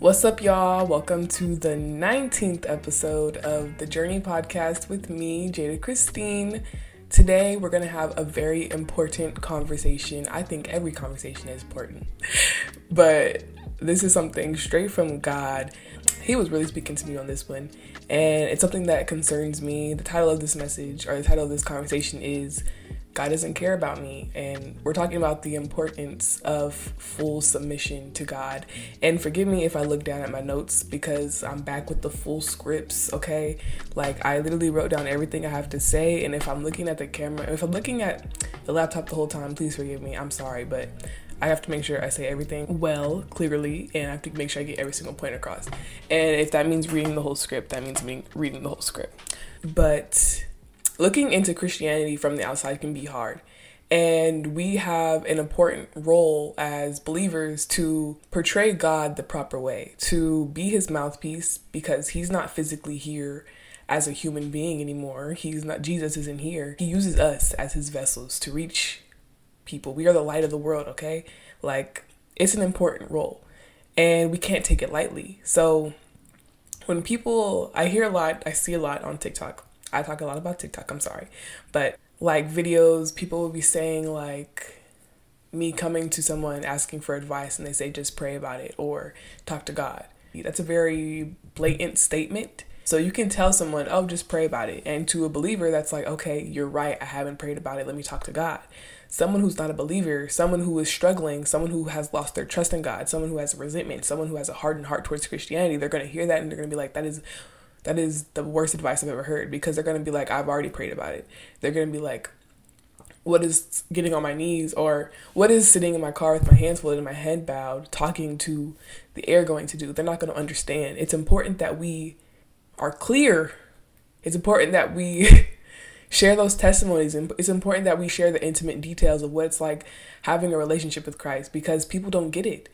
What's up, y'all? Welcome to the 19th episode of the Journey Podcast with me, Jada Christine. Today, we're going to have a very important conversation. I think every conversation is important, but this is something straight from God. He was really speaking to me on this one, and it's something that concerns me. The title of this message, or the title of this conversation, is God doesn't care about me. And we're talking about the importance of full submission to God. And forgive me if I look down at my notes because I'm back with the full scripts, okay? Like, I literally wrote down everything I have to say. And if I'm looking at the camera, if I'm looking at the laptop the whole time, please forgive me. I'm sorry, but I have to make sure I say everything well, clearly, and I have to make sure I get every single point across. And if that means reading the whole script, that means me reading the whole script. But looking into Christianity from the outside can be hard. And we have an important role as believers to portray God the proper way, to be his mouthpiece because he's not physically here as a human being anymore. He's not, Jesus isn't here. He uses us as his vessels to reach people. We are the light of the world, okay? Like, it's an important role and we can't take it lightly. So, when people, I hear a lot, I see a lot on TikTok I talk a lot about TikTok, I'm sorry. But like videos, people will be saying like me coming to someone asking for advice and they say just pray about it or talk to God. That's a very blatant statement. So you can tell someone, oh, just pray about it. And to a believer, that's like, okay, you're right. I haven't prayed about it. Let me talk to God. Someone who's not a believer, someone who is struggling, someone who has lost their trust in God, someone who has resentment, someone who has a hardened heart towards Christianity, they're going to hear that and they're going to be like, that is that is the worst advice I've ever heard because they're going to be like, I've already prayed about it. They're going to be like, what is getting on my knees? Or what is sitting in my car with my hands folded and my head bowed talking to the air going to do? They're not going to understand. It's important that we are clear. It's important that we share those testimonies and it's important that we share the intimate details of what it's like having a relationship with christ because people don't get it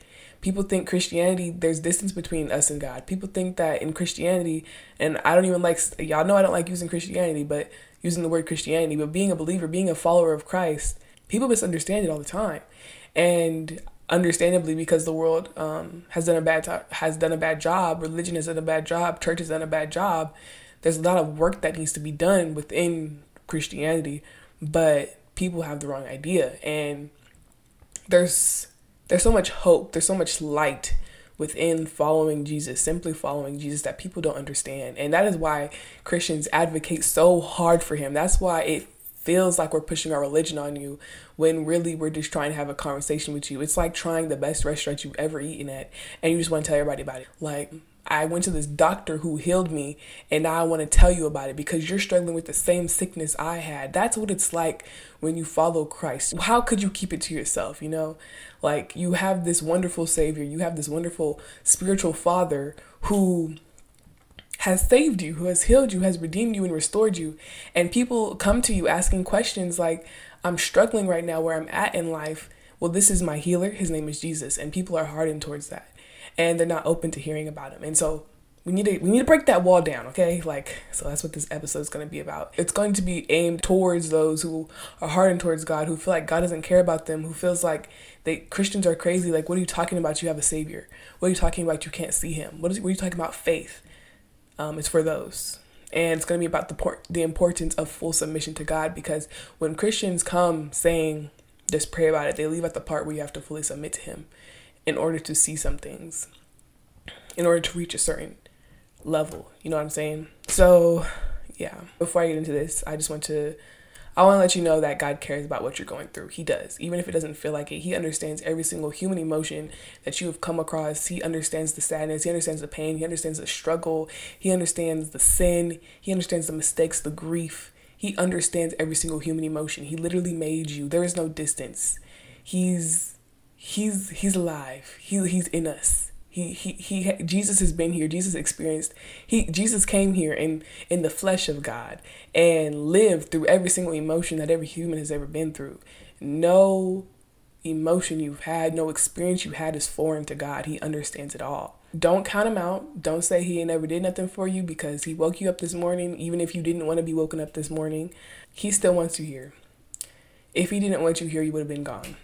people think Christianity, there's distance between us and God. People think that in Christianity, and I don't even like, y'all know I don't like using Christianity, but using the word Christianity, but being a believer, being a follower of Christ, people misunderstand it all the time. And understandably, because the world um, has done a bad has done a bad job, religion has done a bad job, church has done a bad job. There's a lot of work that needs to be done within Christianity, but people have the wrong idea, and there's there's so much hope, there's so much light within following Jesus, simply following Jesus that people don't understand. And that is why Christians advocate so hard for him. That's why it feels like we're pushing our religion on you when really we're just trying to have a conversation with you. It's like trying the best restaurant you've ever eaten at and you just want to tell everybody about it. Like I went to this doctor who healed me, and now I want to tell you about it because you're struggling with the same sickness I had. That's what it's like when you follow Christ. How could you keep it to yourself? You know, like you have this wonderful Savior, you have this wonderful spiritual Father who has saved you, who has healed you, has redeemed you, and restored you. And people come to you asking questions like, I'm struggling right now where I'm at in life. Well, this is my healer. His name is Jesus. And people are hardened towards that and they're not open to hearing about him. And so we need to we need to break that wall down, okay? Like so that's what this episode is going to be about. It's going to be aimed towards those who are hardened towards God, who feel like God doesn't care about them, who feels like they Christians are crazy. Like what are you talking about? You have a savior. What are you talking about? You can't see him. What is what are you talking about? Faith. Um, it's for those. And it's going to be about the port, the importance of full submission to God because when Christians come saying just pray about it, they leave at the part where you have to fully submit to him in order to see some things, in order to reach a certain level. You know what I'm saying? So, yeah, before I get into this, I just want to. I want to let you know that God cares about what you're going through. He does. Even if it doesn't feel like it, He understands every single human emotion that you have come across. He understands the sadness. He understands the pain. He understands the struggle. He understands the sin. He understands the mistakes, the grief. He understands every single human emotion. He literally made you. There is no distance. He's he's he's alive. He he's in us. He he he Jesus has been here. Jesus experienced he Jesus came here in in the flesh of God and lived through every single emotion that every human has ever been through. No emotion you've had, no experience you've had is foreign to God. He understands it all. Don't count him out. Don't say he never did nothing for you because he woke you up this morning, even if you didn't want to be woken up this morning. He still wants you here. If he didn't want you here, you would have been gone.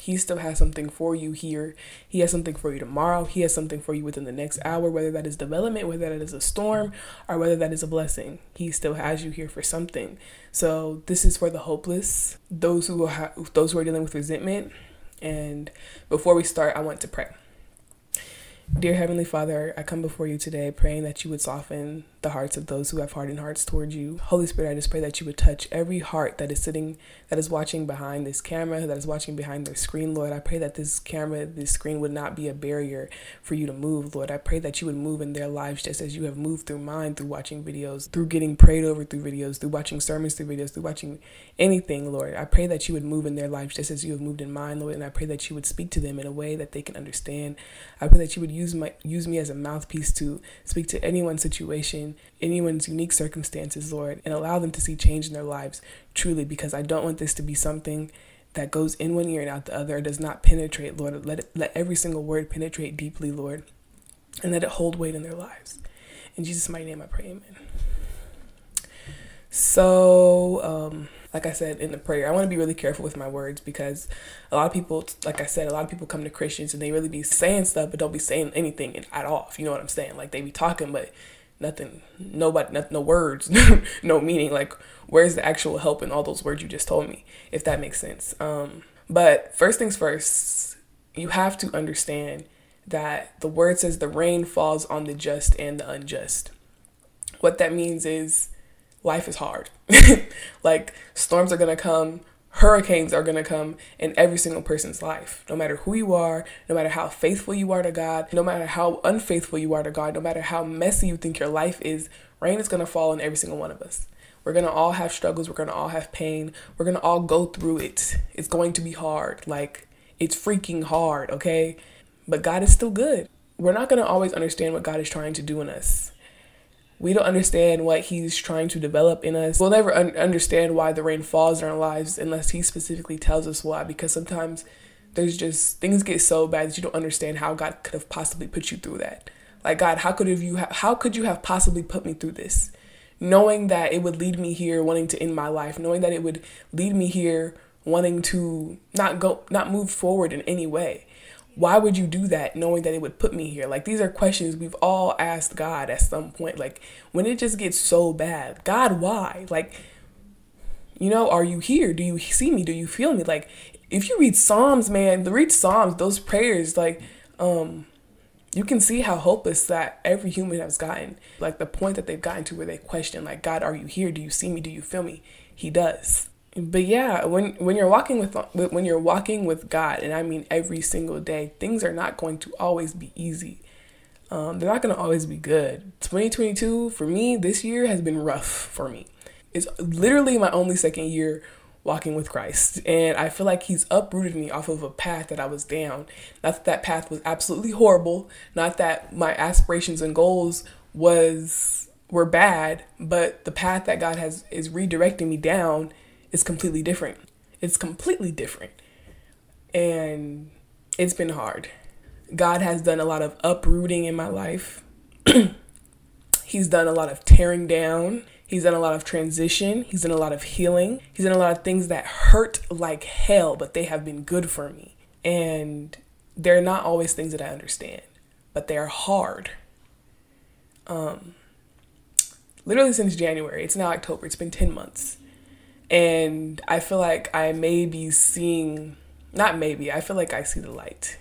He still has something for you here. He has something for you tomorrow. He has something for you within the next hour, whether that is development, whether that is a storm, or whether that is a blessing. He still has you here for something. So this is for the hopeless, those who are those who are dealing with resentment. And before we start, I want to pray. Dear Heavenly Father, I come before you today praying that you would soften the hearts of those who have hardened hearts towards you. Holy Spirit, I just pray that you would touch every heart that is sitting, that is watching behind this camera, that is watching behind their screen, Lord. I pray that this camera, this screen would not be a barrier for you to move, Lord. I pray that you would move in their lives just as you have moved through mine through watching videos, through getting prayed over through videos, through watching sermons through videos, through watching anything, Lord. I pray that you would move in their lives just as you have moved in mine, Lord. And I pray that you would speak to them in a way that they can understand. I pray that you would use my use me as a mouthpiece to speak to anyone's situation, anyone's unique circumstances, Lord, and allow them to see change in their lives truly because I don't want this to be something that goes in one ear and out the other. It does not penetrate, Lord. Let it, let every single word penetrate deeply, Lord, and let it hold weight in their lives. In Jesus' mighty name I pray, amen. So, um, like I said in the prayer, I want to be really careful with my words because a lot of people, like I said, a lot of people come to Christians and they really be saying stuff, but don't be saying anything at all. If you know what I'm saying, like they be talking, but nothing, nobody, no, no words, no meaning. Like, where's the actual help in all those words you just told me? If that makes sense. Um, but first things first, you have to understand that the word says the rain falls on the just and the unjust. What that means is life is hard. like storms are to come, hurricanes are going to come in every single person's life. No matter who you are, no matter how faithful you are to God, no matter how unfaithful you are to God, no matter how messy you think your life is, rain is going to fall on every single one of us. We're going to all have struggles, we're going to all have pain. We're going to all go through it. It's going to be hard. Like it's freaking hard, okay? But God is still good. We're not going to always understand what God is trying to do in us we don't understand what he's trying to develop in us. We'll never un- understand why the rain falls in our lives unless he specifically tells us why, because sometimes there's just things get so bad that you don't understand how God could have possibly put you through that. Like God, how could have you ha- how could you have possibly put me through this? Knowing that it would lead me here wanting to end my life, knowing that it would lead me here wanting to not go not move forward in any way why would you do that knowing that it would put me here? Like, these are questions we've all asked God at some point. Like, when it just gets so bad, God, why? Like, you know, are you here? Do you see me? Do you feel me? Like, if you read Psalms, man, read Psalms, those prayers, like, um, you can see how hopeless that every human has gotten. Like the point that they've gotten to where they question, like, God, are you here? Do you see me? Do you feel me? He does but yeah, when when you're walking with when you're walking with God, and I mean every single day, things are not going to always be easy. Um, they're not going to always be good. 2022 for me this year has been rough for me. It's literally my only second year walking with Christ, and I feel like He's uprooted me off of a path that I was down. Not that that path was absolutely horrible. Not that my aspirations and goals was were bad, but the path that God has is redirecting me down is completely different. It's completely different. And it's been hard. God has done a lot of uprooting in my life. He's done a lot of tearing down. He's done a lot of transition. He's done a lot of healing. He's done a lot of things that hurt like hell, but they have been good for me. And they're not always things that I understand, but they're hard. Um, literally since January. It's now October. It's been 10 months. And I feel like I may be seeing, not maybe, I feel like I see the light.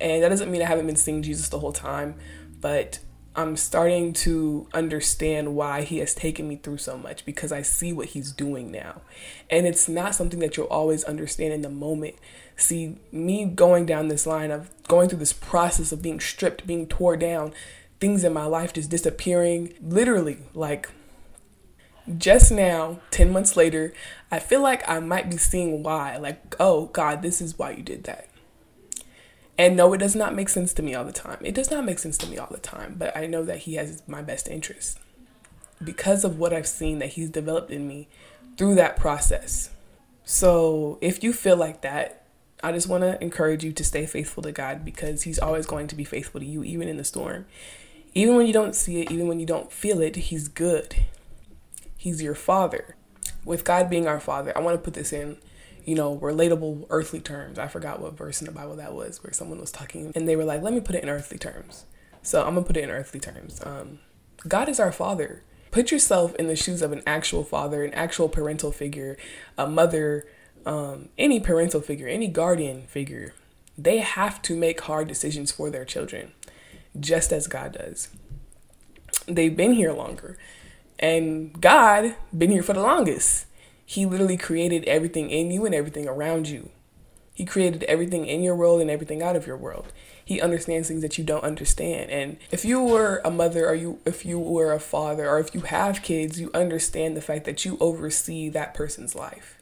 And that doesn't mean I haven't been seeing Jesus the whole time, but I'm starting to understand why he has taken me through so much because I see what he's doing now. And it's not something that you'll always understand in the moment. See, me going down this line of going through this process of being stripped, being tore down, things in my life just disappearing, literally, like just now, 10 months later, I feel like I might be seeing why. Like, oh, God, this is why you did that. And no, it does not make sense to me all the time. It does not make sense to me all the time, but I know that He has my best interest because of what I've seen that He's developed in me through that process. So if you feel like that, I just want to encourage you to stay faithful to God because He's always going to be faithful to you, even in the storm. Even when you don't see it, even when you don't feel it, He's good. He's your father. With God being our father, I want to put this in you know, relatable earthly terms. I forgot what verse in the Bible that was where someone was talking and they were like, let me put it in earthly terms. So I'm gonna put it in earthly terms. Um, God is our father. Put yourself in the shoes of an actual father, an actual parental figure, a mother, um, any parental figure, any guardian figure. They have to make hard decisions for their children, just as God does. They've been here longer, and God been here for the longest. He literally created everything in you and everything around you. He created everything in your world and everything out of your world. He understands things that you don't understand. And if you were a mother or you if you were a father or if you have kids, you understand the fact that you oversee that person's life.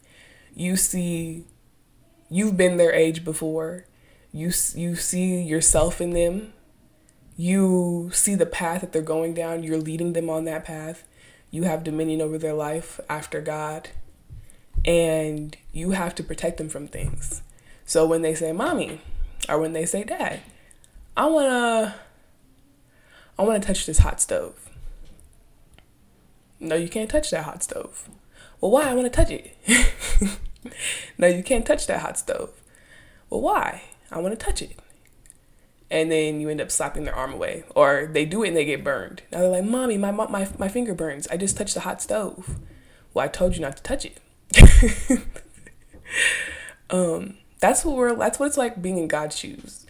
You see you've been their age before. You you see yourself in them. You see the path that they're going down. You're leading them on that path. You have dominion over their life after God and you have to protect them from things. So when they say mommy or when they say dad, I want to I want to touch this hot stove. No, you can't touch that hot stove. Well, why? I want to touch it. no, you can't touch that hot stove. Well, why? I want to touch it. And then you end up slapping their arm away. Or they do it and they get burned. Now they're like, Mommy, my, my, my finger burns. I just touched the hot stove. Well, I told you not to touch it. um, that's what we're that's what it's like being in God's shoes.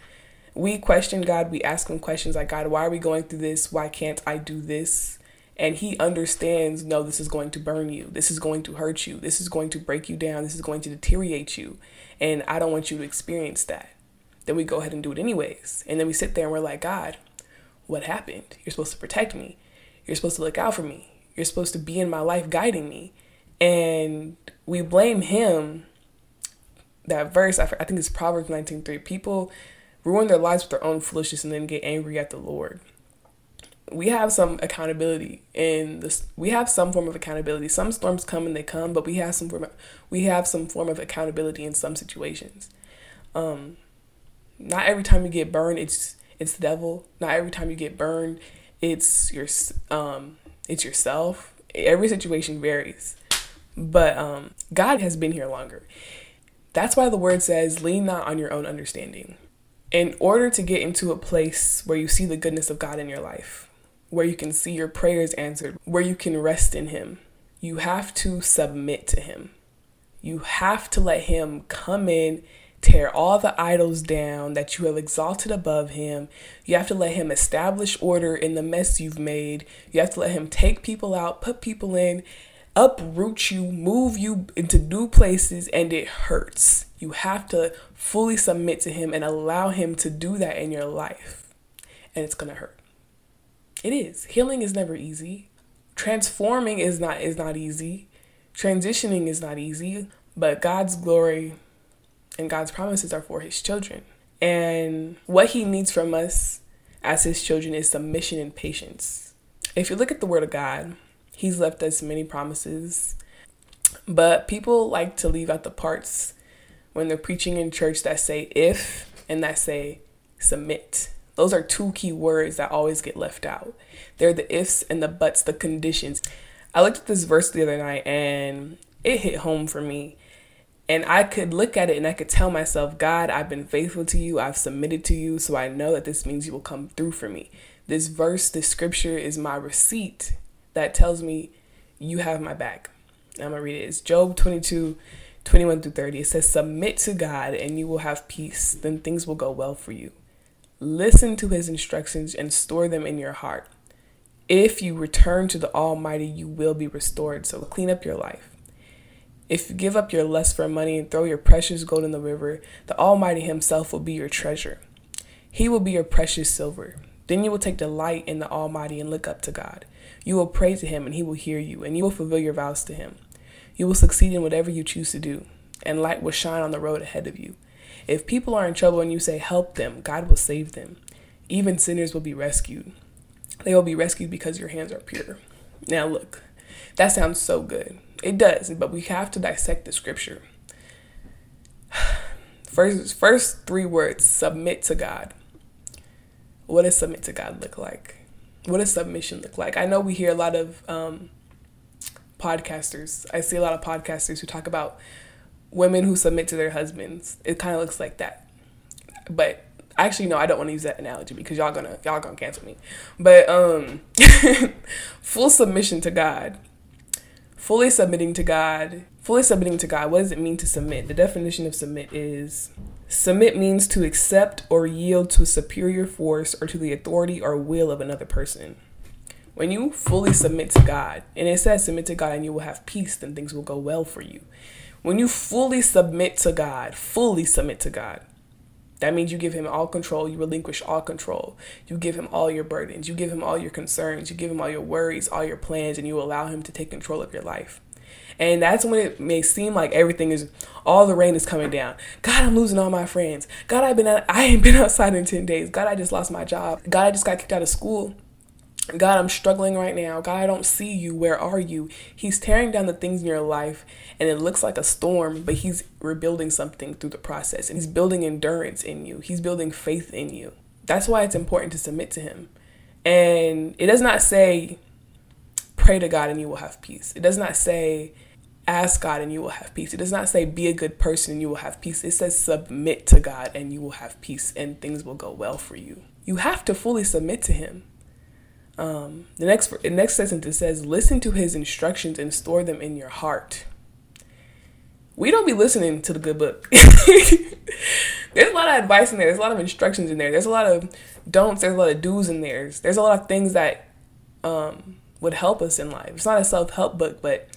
We question God, we ask him questions like God, why are we going through this? Why can't I do this? And he understands, no, this is going to burn you. This is going to hurt you. This is going to break you down. This is going to deteriorate you. And I don't want you to experience that. Then we go ahead and do it anyways. And then we sit there and we're like, God, what happened? You're supposed to protect me. You're supposed to look out for me. You're supposed to be in my life guiding me. And we blame him. That verse, I think it's Proverbs 19:3. People ruin their lives with their own foolishness and then get angry at the Lord. We have some accountability in this. We have some form of accountability. Some storms come and they come, but we have some form. Of, we have some form of accountability in some situations. Um, not every time you get burned, it's it's the devil. Not every time you get burned, it's your um, it's yourself. Every situation varies. But um, God has been here longer. That's why the word says, lean not on your own understanding. In order to get into a place where you see the goodness of God in your life, where you can see your prayers answered, where you can rest in Him, you have to submit to Him. You have to let Him come in, tear all the idols down that you have exalted above Him. You have to let Him establish order in the mess you've made. You have to let Him take people out, put people in, uproot you, move you into new places, and it hurts. You have to fully submit to Him and allow Him to do that in your life. And it's gonna hurt. It is. Healing is never easy. Transforming is not is not easy. Transitioning is not easy. But God's glory and God's promises are for his children. And what he needs from us as his children is submission and patience. If you look at the word of God, He's left us many promises. But people like to leave out the parts when they're preaching in church that say if and that say submit. Those are two key words that always get left out. They're the ifs and the buts, the conditions. I looked at this verse the other night and it hit home for me. And I could look at it and I could tell myself, God, I've been faithful to you. I've submitted to you. So I know that this means you will come through for me. This verse, this scripture is my receipt that tells me you have my back. I'm gonna read it. It's Job 22, 21 through 30. It says, Submit to God and you will have peace, then things will go well for you. Listen to his instructions and store them in your heart. If you return to the Almighty, you will be restored. So clean up your life. If you give up your lust for money and throw your precious gold in the river, the Almighty Himself will be your treasure. He will be your precious silver. Then you will take delight in the Almighty and look up to God. You will pray to him and he will hear you, and you will fulfill your vows to him. You will succeed in whatever you choose to do, and light will shine on the road ahead of you. If people are in trouble and you say, Help them, God will save them. Even sinners will be rescued. They will be rescued because your hands are pure. Now, look, that sounds so good. It does, but we have to dissect the scripture. First, first three words submit to God. What does submit to God look like? what does submission look like? I know we hear a lot of um, podcasters. I see a lot of podcasters who talk about women who submit to their husbands. It kind of looks like that. But actually no, I don't want to use that analogy because y'all gonna y'all gonna cancel me. But um full submission to God. Fully submitting to God. Fully submitting to God. What does it mean to submit? The definition of submit is submit means to accept or yield to a superior force or to the authority or will of another person. When you fully submit to God, and it says submit to God and you will have peace, then things will go well for you. When you fully submit to God, fully submit to God, that means you give him all control, you relinquish all control. You give him all your burdens, you give him all your concerns, you give him all your worries, all your plans, and you allow him to take control of your life. And that's when it may seem like everything is all the rain is coming down. God, I'm losing all my friends. God, I've been out, I ain't been outside in 10 days. God, I just lost my job. God, I just got kicked out of school. God, I'm struggling right now. God, I don't see you. Where are you? He's tearing down the things in your life and it looks like a storm, but He's rebuilding something through the process. And He's building endurance in you, He's building faith in you. That's why it's important to submit to Him. And it does not say, pray to God and you will have peace. It does not say, ask God and you will have peace. It does not say, be a good person and you will have peace. It says, submit to God and you will have peace and things will go well for you. You have to fully submit to Him. Um, the next the next sentence it says, "Listen to his instructions and store them in your heart." We don't be listening to the good book. there's a lot of advice in there. There's a lot of instructions in there. There's a lot of don'ts. There's a lot of do's in there. There's a lot of things that um, would help us in life. It's not a self help book, but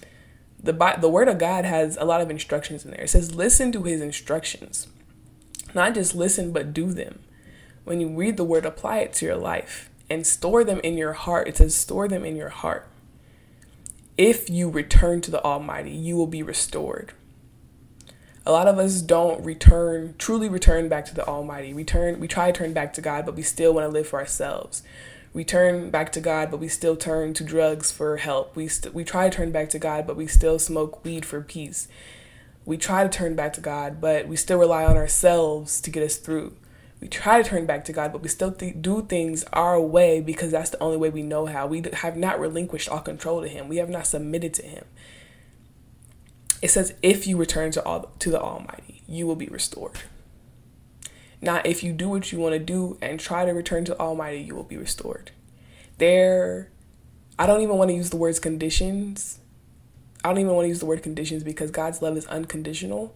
the the Word of God has a lot of instructions in there. It says, "Listen to His instructions." Not just listen, but do them. When you read the Word, apply it to your life and store them in your heart. It says, store them in your heart. If you return to the Almighty, you will be restored. A lot of us don't return, truly return back to the Almighty. Return, we try to turn back to God, but we still want to live for ourselves. We turn back to God, but we still turn to drugs for help. We st- we try to turn back to God, but we still smoke weed for peace. We try to turn back to God, but we still rely on ourselves to get us through we try to turn back to God, but we still th- do things our way because that's the only way we know how. We have not relinquished all control to Him. We have not submitted to Him. It says, "If you return to all to the Almighty, you will be restored." Not if you do what you want to do and try to return to Almighty, you will be restored. There, I don't even want to use the words conditions. I don't even want to use the word conditions because God's love is unconditional.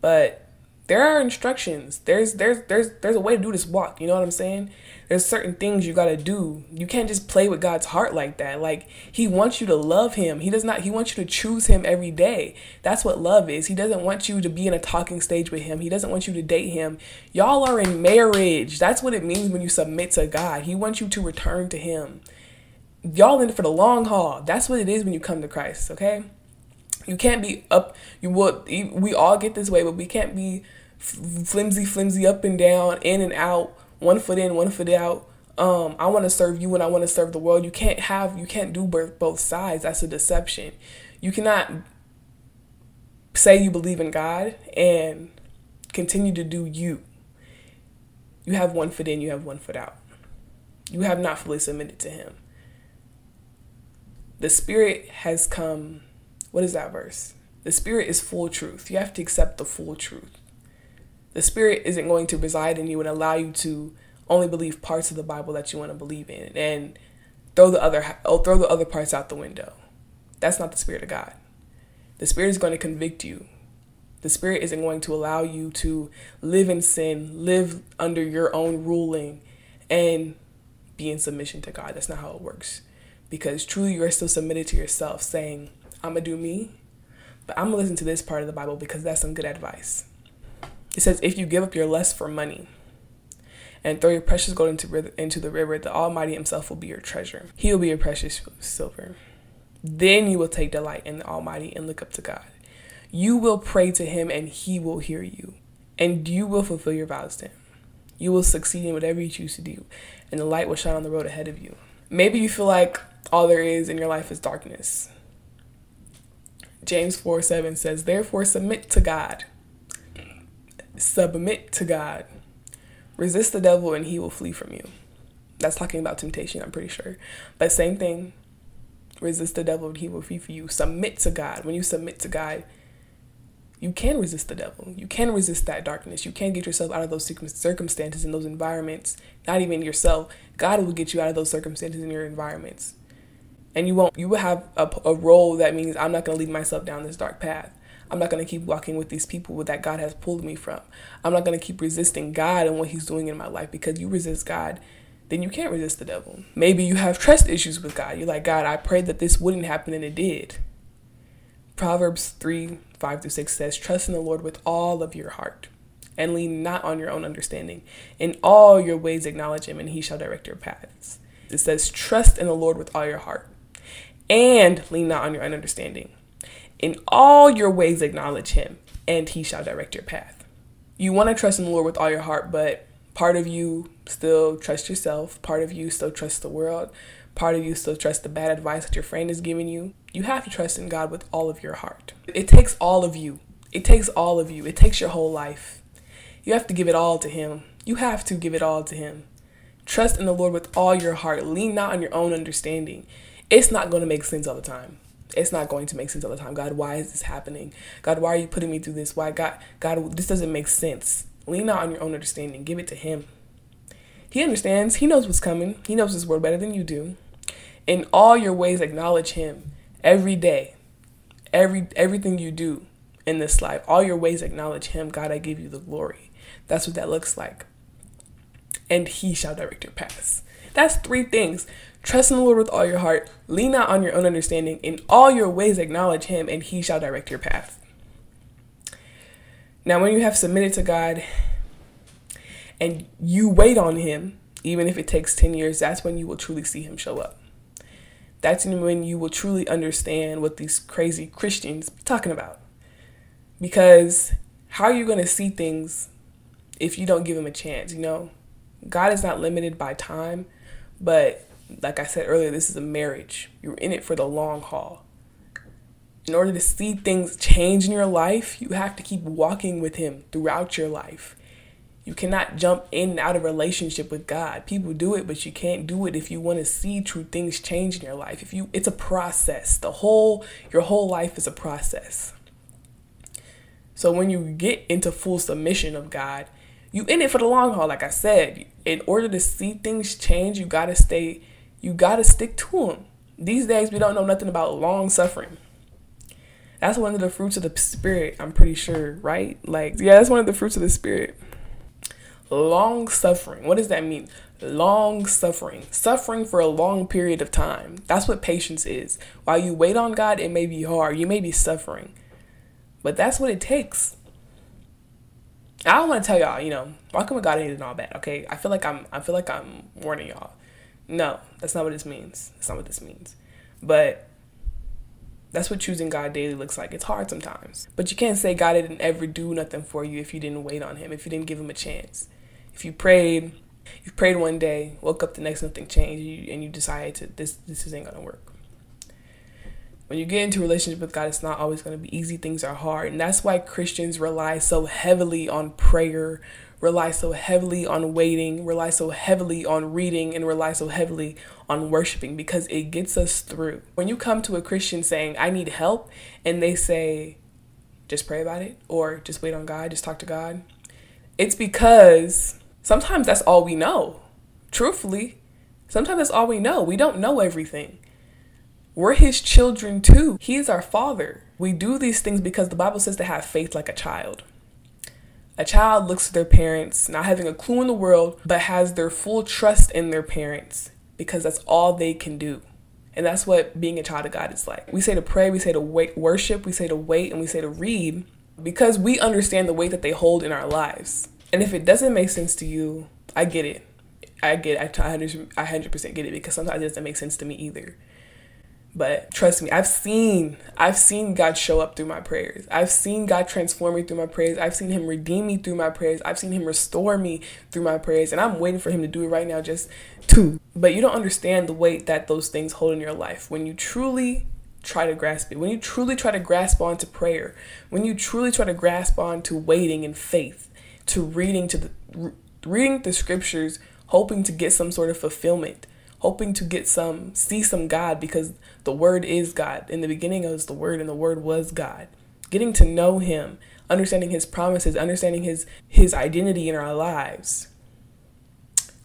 But there are instructions. There's there's there's there's a way to do this walk. You know what I'm saying? There's certain things you gotta do. You can't just play with God's heart like that. Like He wants you to love Him. He does not. He wants you to choose Him every day. That's what love is. He doesn't want you to be in a talking stage with Him. He doesn't want you to date Him. Y'all are in marriage. That's what it means when you submit to God. He wants you to return to Him. Y'all in it for the long haul. That's what it is when you come to Christ. Okay. You can't be up. You will. We all get this way, but we can't be flimsy, flimsy, up and down, in and out, one foot in, one foot out. Um, I want to serve you and I want to serve the world. You can't have, you can't do both sides. That's a deception. You cannot say you believe in God and continue to do you. You have one foot in, you have one foot out. You have not fully submitted to Him. The Spirit has come. What is that verse? The Spirit is full truth. You have to accept the full truth the spirit isn't going to reside in you and allow you to only believe parts of the Bible that you want to believe in and throw the other oh, throw the other parts out the window. That's not the spirit of God. The spirit is going to convict you. The spirit isn't going to allow you to live in sin, live under your own ruling and be in submission to God. That's not how it works. Because truly you are still submitted to yourself saying, I'm going to do me, but I'm going to listen to this part of the Bible because that's some good advice. It says, If you give up your lust for money and throw your precious gold into, into the river, the Almighty Himself will be your treasure. He will be your precious silver. Then you will take delight in the Almighty and look up to God. You will pray to Him and He will hear you, and you will fulfill your vows to Him. You will succeed in whatever you choose to do, and the light will shine on the road ahead of you. Maybe you feel like all there is in your life is darkness. James 4 7 says, Therefore, submit to God submit to God. Resist the devil and he will flee from you. That's talking about temptation, I'm pretty sure. But same thing. Resist the devil and he will flee from you. Submit to God. When you submit to God, You can resist the devil. You can resist that darkness. You can get yourself out of those circumstances and those environments. Not even yourself. God will get you out of those circumstances and your environments. And you won't, you will have a, a role that means I'm not going to lead myself down this dark path. I'm not going to keep walking with these people that God has pulled me from. I'm not going to keep resisting God and what He's doing in my life because you resist God, then you can't resist the devil. Maybe you have trust issues with God. You're like, God, I prayed that this wouldn't happen and it did. Proverbs 3 5 through 6 says, Trust in the Lord with all of your heart and lean not on your own understanding. In all your ways acknowledge Him and He shall direct your paths. It says, Trust in the Lord with all your heart and lean not on your own understanding. In all your ways acknowledge Him and He shall direct your path. You want to trust in the Lord with all your heart, but part of you still trust yourself, part of you still trust the world, part of you still trust the bad advice that your friend is giving you. You have to trust in God with all of your heart. It takes all of you. It takes all of you. It takes your whole life. You have to give it all to Him. You have to give it all to Him. Trust in the Lord with all your heart. Lean not on your own understanding. It's not going to make sense all the time. It's not going to make sense all the time. God, why is this happening? God, why are you putting me through this? Why, God, God, this doesn't make sense. Lean not on your own understanding. Give it to Him. He understands. He knows what's coming. He knows His word better than you do. In all your ways, acknowledge Him every day, every everything you do in this life, all your ways acknowledge him. God, I give you the glory. That's what that looks like. And he shall direct your paths. That's three things. Trust in the Lord with all your heart. Lean not on your own understanding. In all your ways acknowledge him, and he shall direct your path. Now, when you have submitted to God and you wait on him, even if it takes 10 years, that's when you will truly see him show up that's when you will truly understand what these crazy Christians are talking about. Because how are you going to see things if you don't give him a chance, you know? God is not limited by time, but like I said earlier, this is a marriage. You're in it for the long haul. In order to see things change in your life, you have to keep walking with Him throughout your life. You cannot jump in and out of relationship with God. People do it, but you can't do it if you want to see true things change in your life. If you it's a process. The whole your whole life is a process. So when you get into full submission of God, you in it for the long haul like I said. In order to see things change, you got to stay you got to stick to them. These days we don't know nothing about long suffering. That's one of the fruits of the spirit, I'm pretty sure, right? Like yeah, that's one of the fruits of the spirit. Long suffering. What does that mean? Long suffering. Suffering for a long period of time. That's what patience is. While you wait on God, it may be hard. You may be suffering. But that's what it takes. I don't want to tell y'all, you know, walking with God ain't all bad, okay? I feel like I'm I feel like I'm warning y'all. No, that's not what this means. That's not what this means. But that's what choosing God daily looks like. It's hard sometimes. But you can't say God didn't ever do nothing for you if you didn't wait on him, if you didn't give him a chance if you prayed, you prayed one day, woke up the next, nothing changed, and you decided to this this isn't gonna work. When you get into a relationship with God, it's not always gonna be easy. Things are hard, and that's why Christians rely so heavily on prayer, rely so heavily on waiting, rely so heavily on reading, and rely so heavily on worshiping because it gets us through. When you come to a Christian saying, I need help, and they say, just pray about it, or just wait on God, just talk to God, it's because sometimes that's all we know. Truthfully, sometimes that's all we know. We don't know everything. We're his children too. He is our father. We do these things because the Bible says to have faith like a child. A child looks to their parents, not having a clue in the world, but has their full trust in their parents because that's all they can do. And that's what being a child of God is like. We say to pray, we say to wait, worship, we say to wait, and we say to read because we understand the weight that they hold in our lives. And if it doesn't make sense to you, I get it. I get it. I 100%, I 100% get it because sometimes it doesn't make sense to me either. But trust me, I've seen I've seen God show up through my prayers. I've seen God transform me through my prayers. I've seen him redeem me through my prayers. I've seen him restore me through my prayers. And I'm waiting for him to do it right now just to. But you don't understand the weight that those things hold in your life when you truly try to grasp it. When you truly try to grasp onto prayer, when you truly try to grasp onto waiting in faith, to reading to the reading the scriptures, hoping to get some sort of fulfillment, hoping to get some see some God because the word is God. In the beginning was the word and the word was God. getting to know him, understanding his promises, understanding his his identity in our lives.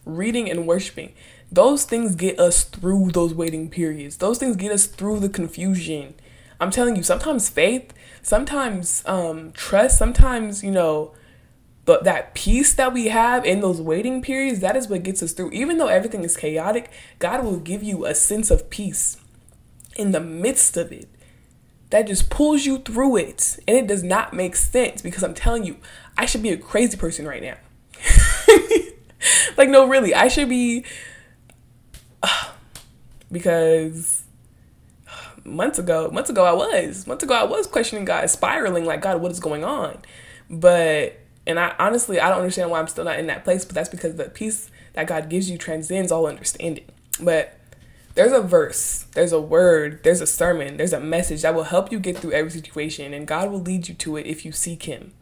Reading and worshiping. Those things get us through those waiting periods. Those things get us through the confusion. I'm telling you, sometimes faith, sometimes um, trust, sometimes, you know, but that peace that we have in those waiting periods, that is what gets us through. Even though everything is chaotic, God will give you a sense of peace in the midst of it that just pulls you through it. And it does not make sense because I'm telling you, I should be a crazy person right now. like, no, really, I should be. Uh, because months ago, months ago, I was. Months ago, I was questioning God, spiraling like, God, what is going on? But and I honestly, I don't understand why I'm still not in that place, but that's because the peace that God gives you transcends all understanding. But there's a verse, there's a word, there's a sermon, there's a message that will help you get through every situation, and God will lead you to it if you seek Him.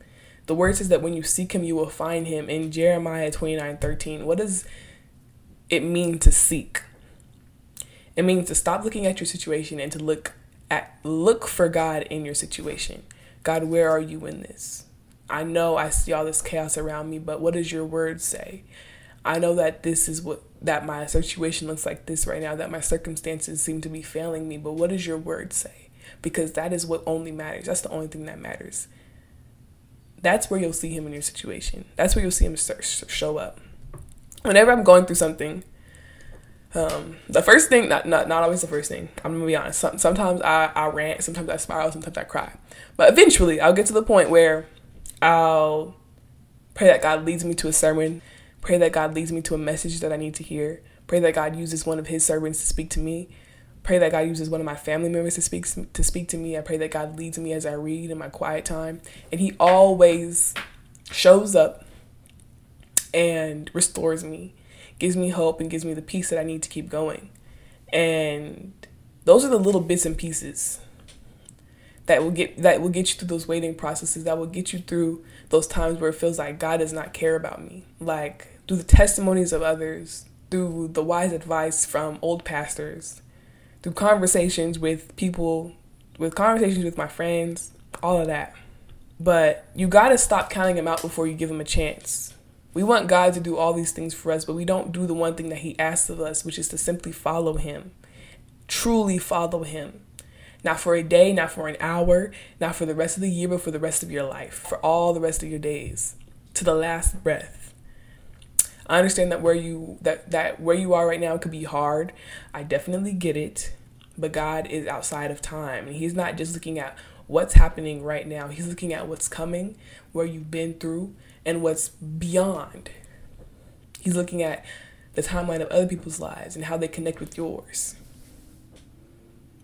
The word says that when you seek Him, you will find Him in Jeremiah 29 13. What does it mean to seek? It means to stop looking at your situation and to look at look for God in your situation. God, where are you in this? I know I see all this chaos around me, but what does your word say? I know that this is what that my situation looks like this right now, that my circumstances seem to be failing me, but what does your word say? Because that is what only matters. That's the only thing that matters. That's where you'll see him in your situation. That's where you'll see him show up. Whenever I'm going through something, um, the first thing, not, not not always the first thing. I'm gonna be honest. sometimes I, I rant, sometimes I spiral, sometimes I cry. But eventually, I'll get to the point where I'll pray that God leads me to a sermon, pray that God leads me to a message that I need to hear, pray that God uses one of his servants to speak to me, pray that God uses one of my family members to speak to speak to me. I pray that God leads me as I read in my quiet time, and he always shows up and restores me, gives me hope and gives me the peace that I need to keep going. And those are the little bits and pieces that will get that will get you through those waiting processes that will get you through those times where it feels like God does not care about me. Like through the testimonies of others through the wise advice from old pastors through conversations with people with conversations with my friends all of that. But you got to stop counting him out before you give him a chance. We want God to do all these things for us but we don't do the one thing that he asks of us which is to simply follow him. Truly follow him not for a day, not for an hour, not for the rest of the year, but for the rest of your life, for all the rest of your days, to the last breath. I understand that where you that that where you are right now could be hard. I definitely get it. But God is outside of time and he's not just looking at what's happening right now. He's looking at what's coming, where you've been through, and what's beyond. He's looking at the timeline of other people's lives and how they connect with yours.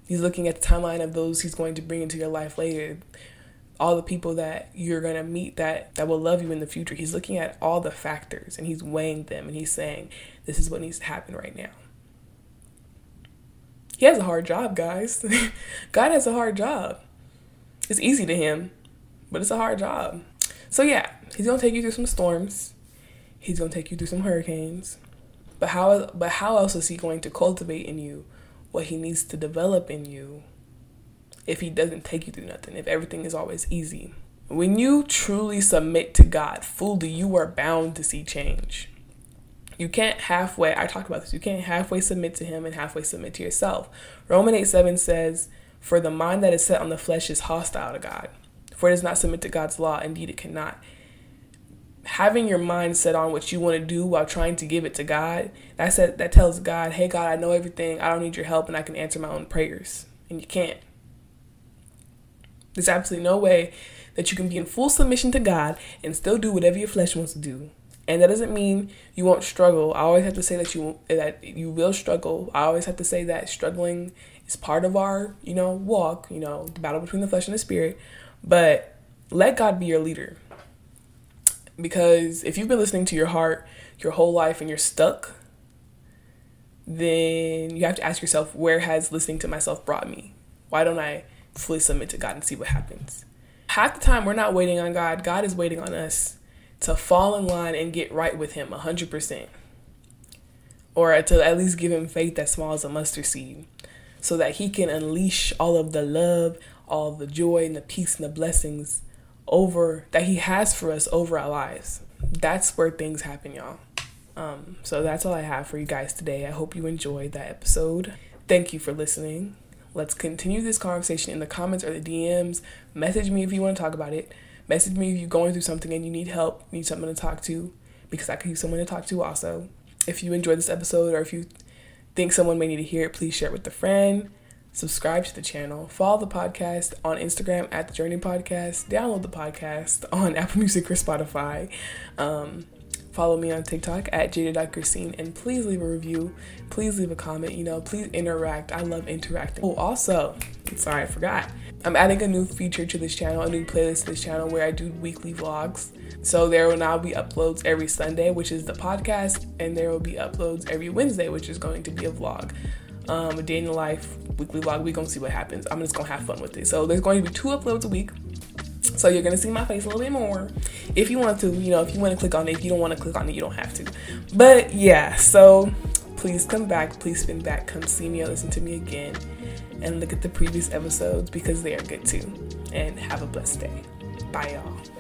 He's looking at the timeline of those he's going to bring into your life later. All the people that you're going to meet that, that will love you in the future. He's looking at all the factors and he's weighing them and he's saying, this is what needs to happen right now. He has a hard job, guys. God has a hard job. It's easy to him, but it's a hard job. So, yeah, he's going to take you through some storms. He's going to take you through some hurricanes. But how but how else is he going to cultivate in you what he needs to develop in you if he doesn't take you through nothing, if everything is always easy. When you truly submit to God fully, you are bound to see change. You can't halfway, I talked about this, you can't halfway submit to Him and halfway submit to yourself. Roman 8 7 says, For the mind that is set on the flesh is hostile to God, for it does not submit to God's law, indeed it cannot having your mind set on what you want to do while trying to give it to God, that said, that tells God, "Hey God, I know everything. I don't need your help and I can answer my own prayers." And you can't. There's absolutely no way that you can be in full submission to God and still do whatever your flesh wants to do. And that doesn't mean you won't struggle. I always have to say that you that you will struggle. I always have to say that struggling is part of our, you know, walk, you know, the battle between the flesh and the spirit. But let God be your leader because if you've been listening to your heart your whole life and you're stuck, then you have to ask yourself, where has listening to myself brought me? Why don't I fully submit to God and see what happens? Half the time, we're not waiting on God, God is waiting on us to fall in line and get right with Him 100%. Or to at least give Him faith as small as a mustard seed so that He can unleash all of the love, all the joy and the peace and the blessings over that He has for us over our lives. That's where things happen, y'all. Um, so that's all I have for you guys today. I hope you enjoyed that episode. Thank you for listening. Let's continue this conversation in the comments or the DMs. Message me if you want to talk about it. Message me if you're going through something and you need help, need someone to talk to, because I could use someone to talk to also. If you enjoyed this episode or if you think someone may need to hear it, please share it with a friend. Subscribe to the channel. Follow the podcast on Instagram at the Journey Podcast. Download the podcast on Apple Music or Spotify. Um, Follow me on TikTok at jada.christine and please leave a review. Please leave a comment. You know, please interact. I love interacting. Oh, also, sorry, I forgot. I'm adding a new feature to this channel, a new playlist to this channel where I do weekly vlogs. So there will now be uploads every Sunday, which is the podcast, and there will be uploads every Wednesday, which is going to be a vlog. Um, a day in the life weekly vlog. We're gonna see what happens. I'm just gonna have fun with it. So there's going to be two uploads a week. So you're gonna see my face a little bit more. If you want to, you know, if you want to click on it, if you don't want to click on it, you don't have to. But yeah, so please come back, please spin back, come see me or listen to me again and look at the previous episodes because they are good too. And have a blessed day. Bye y'all.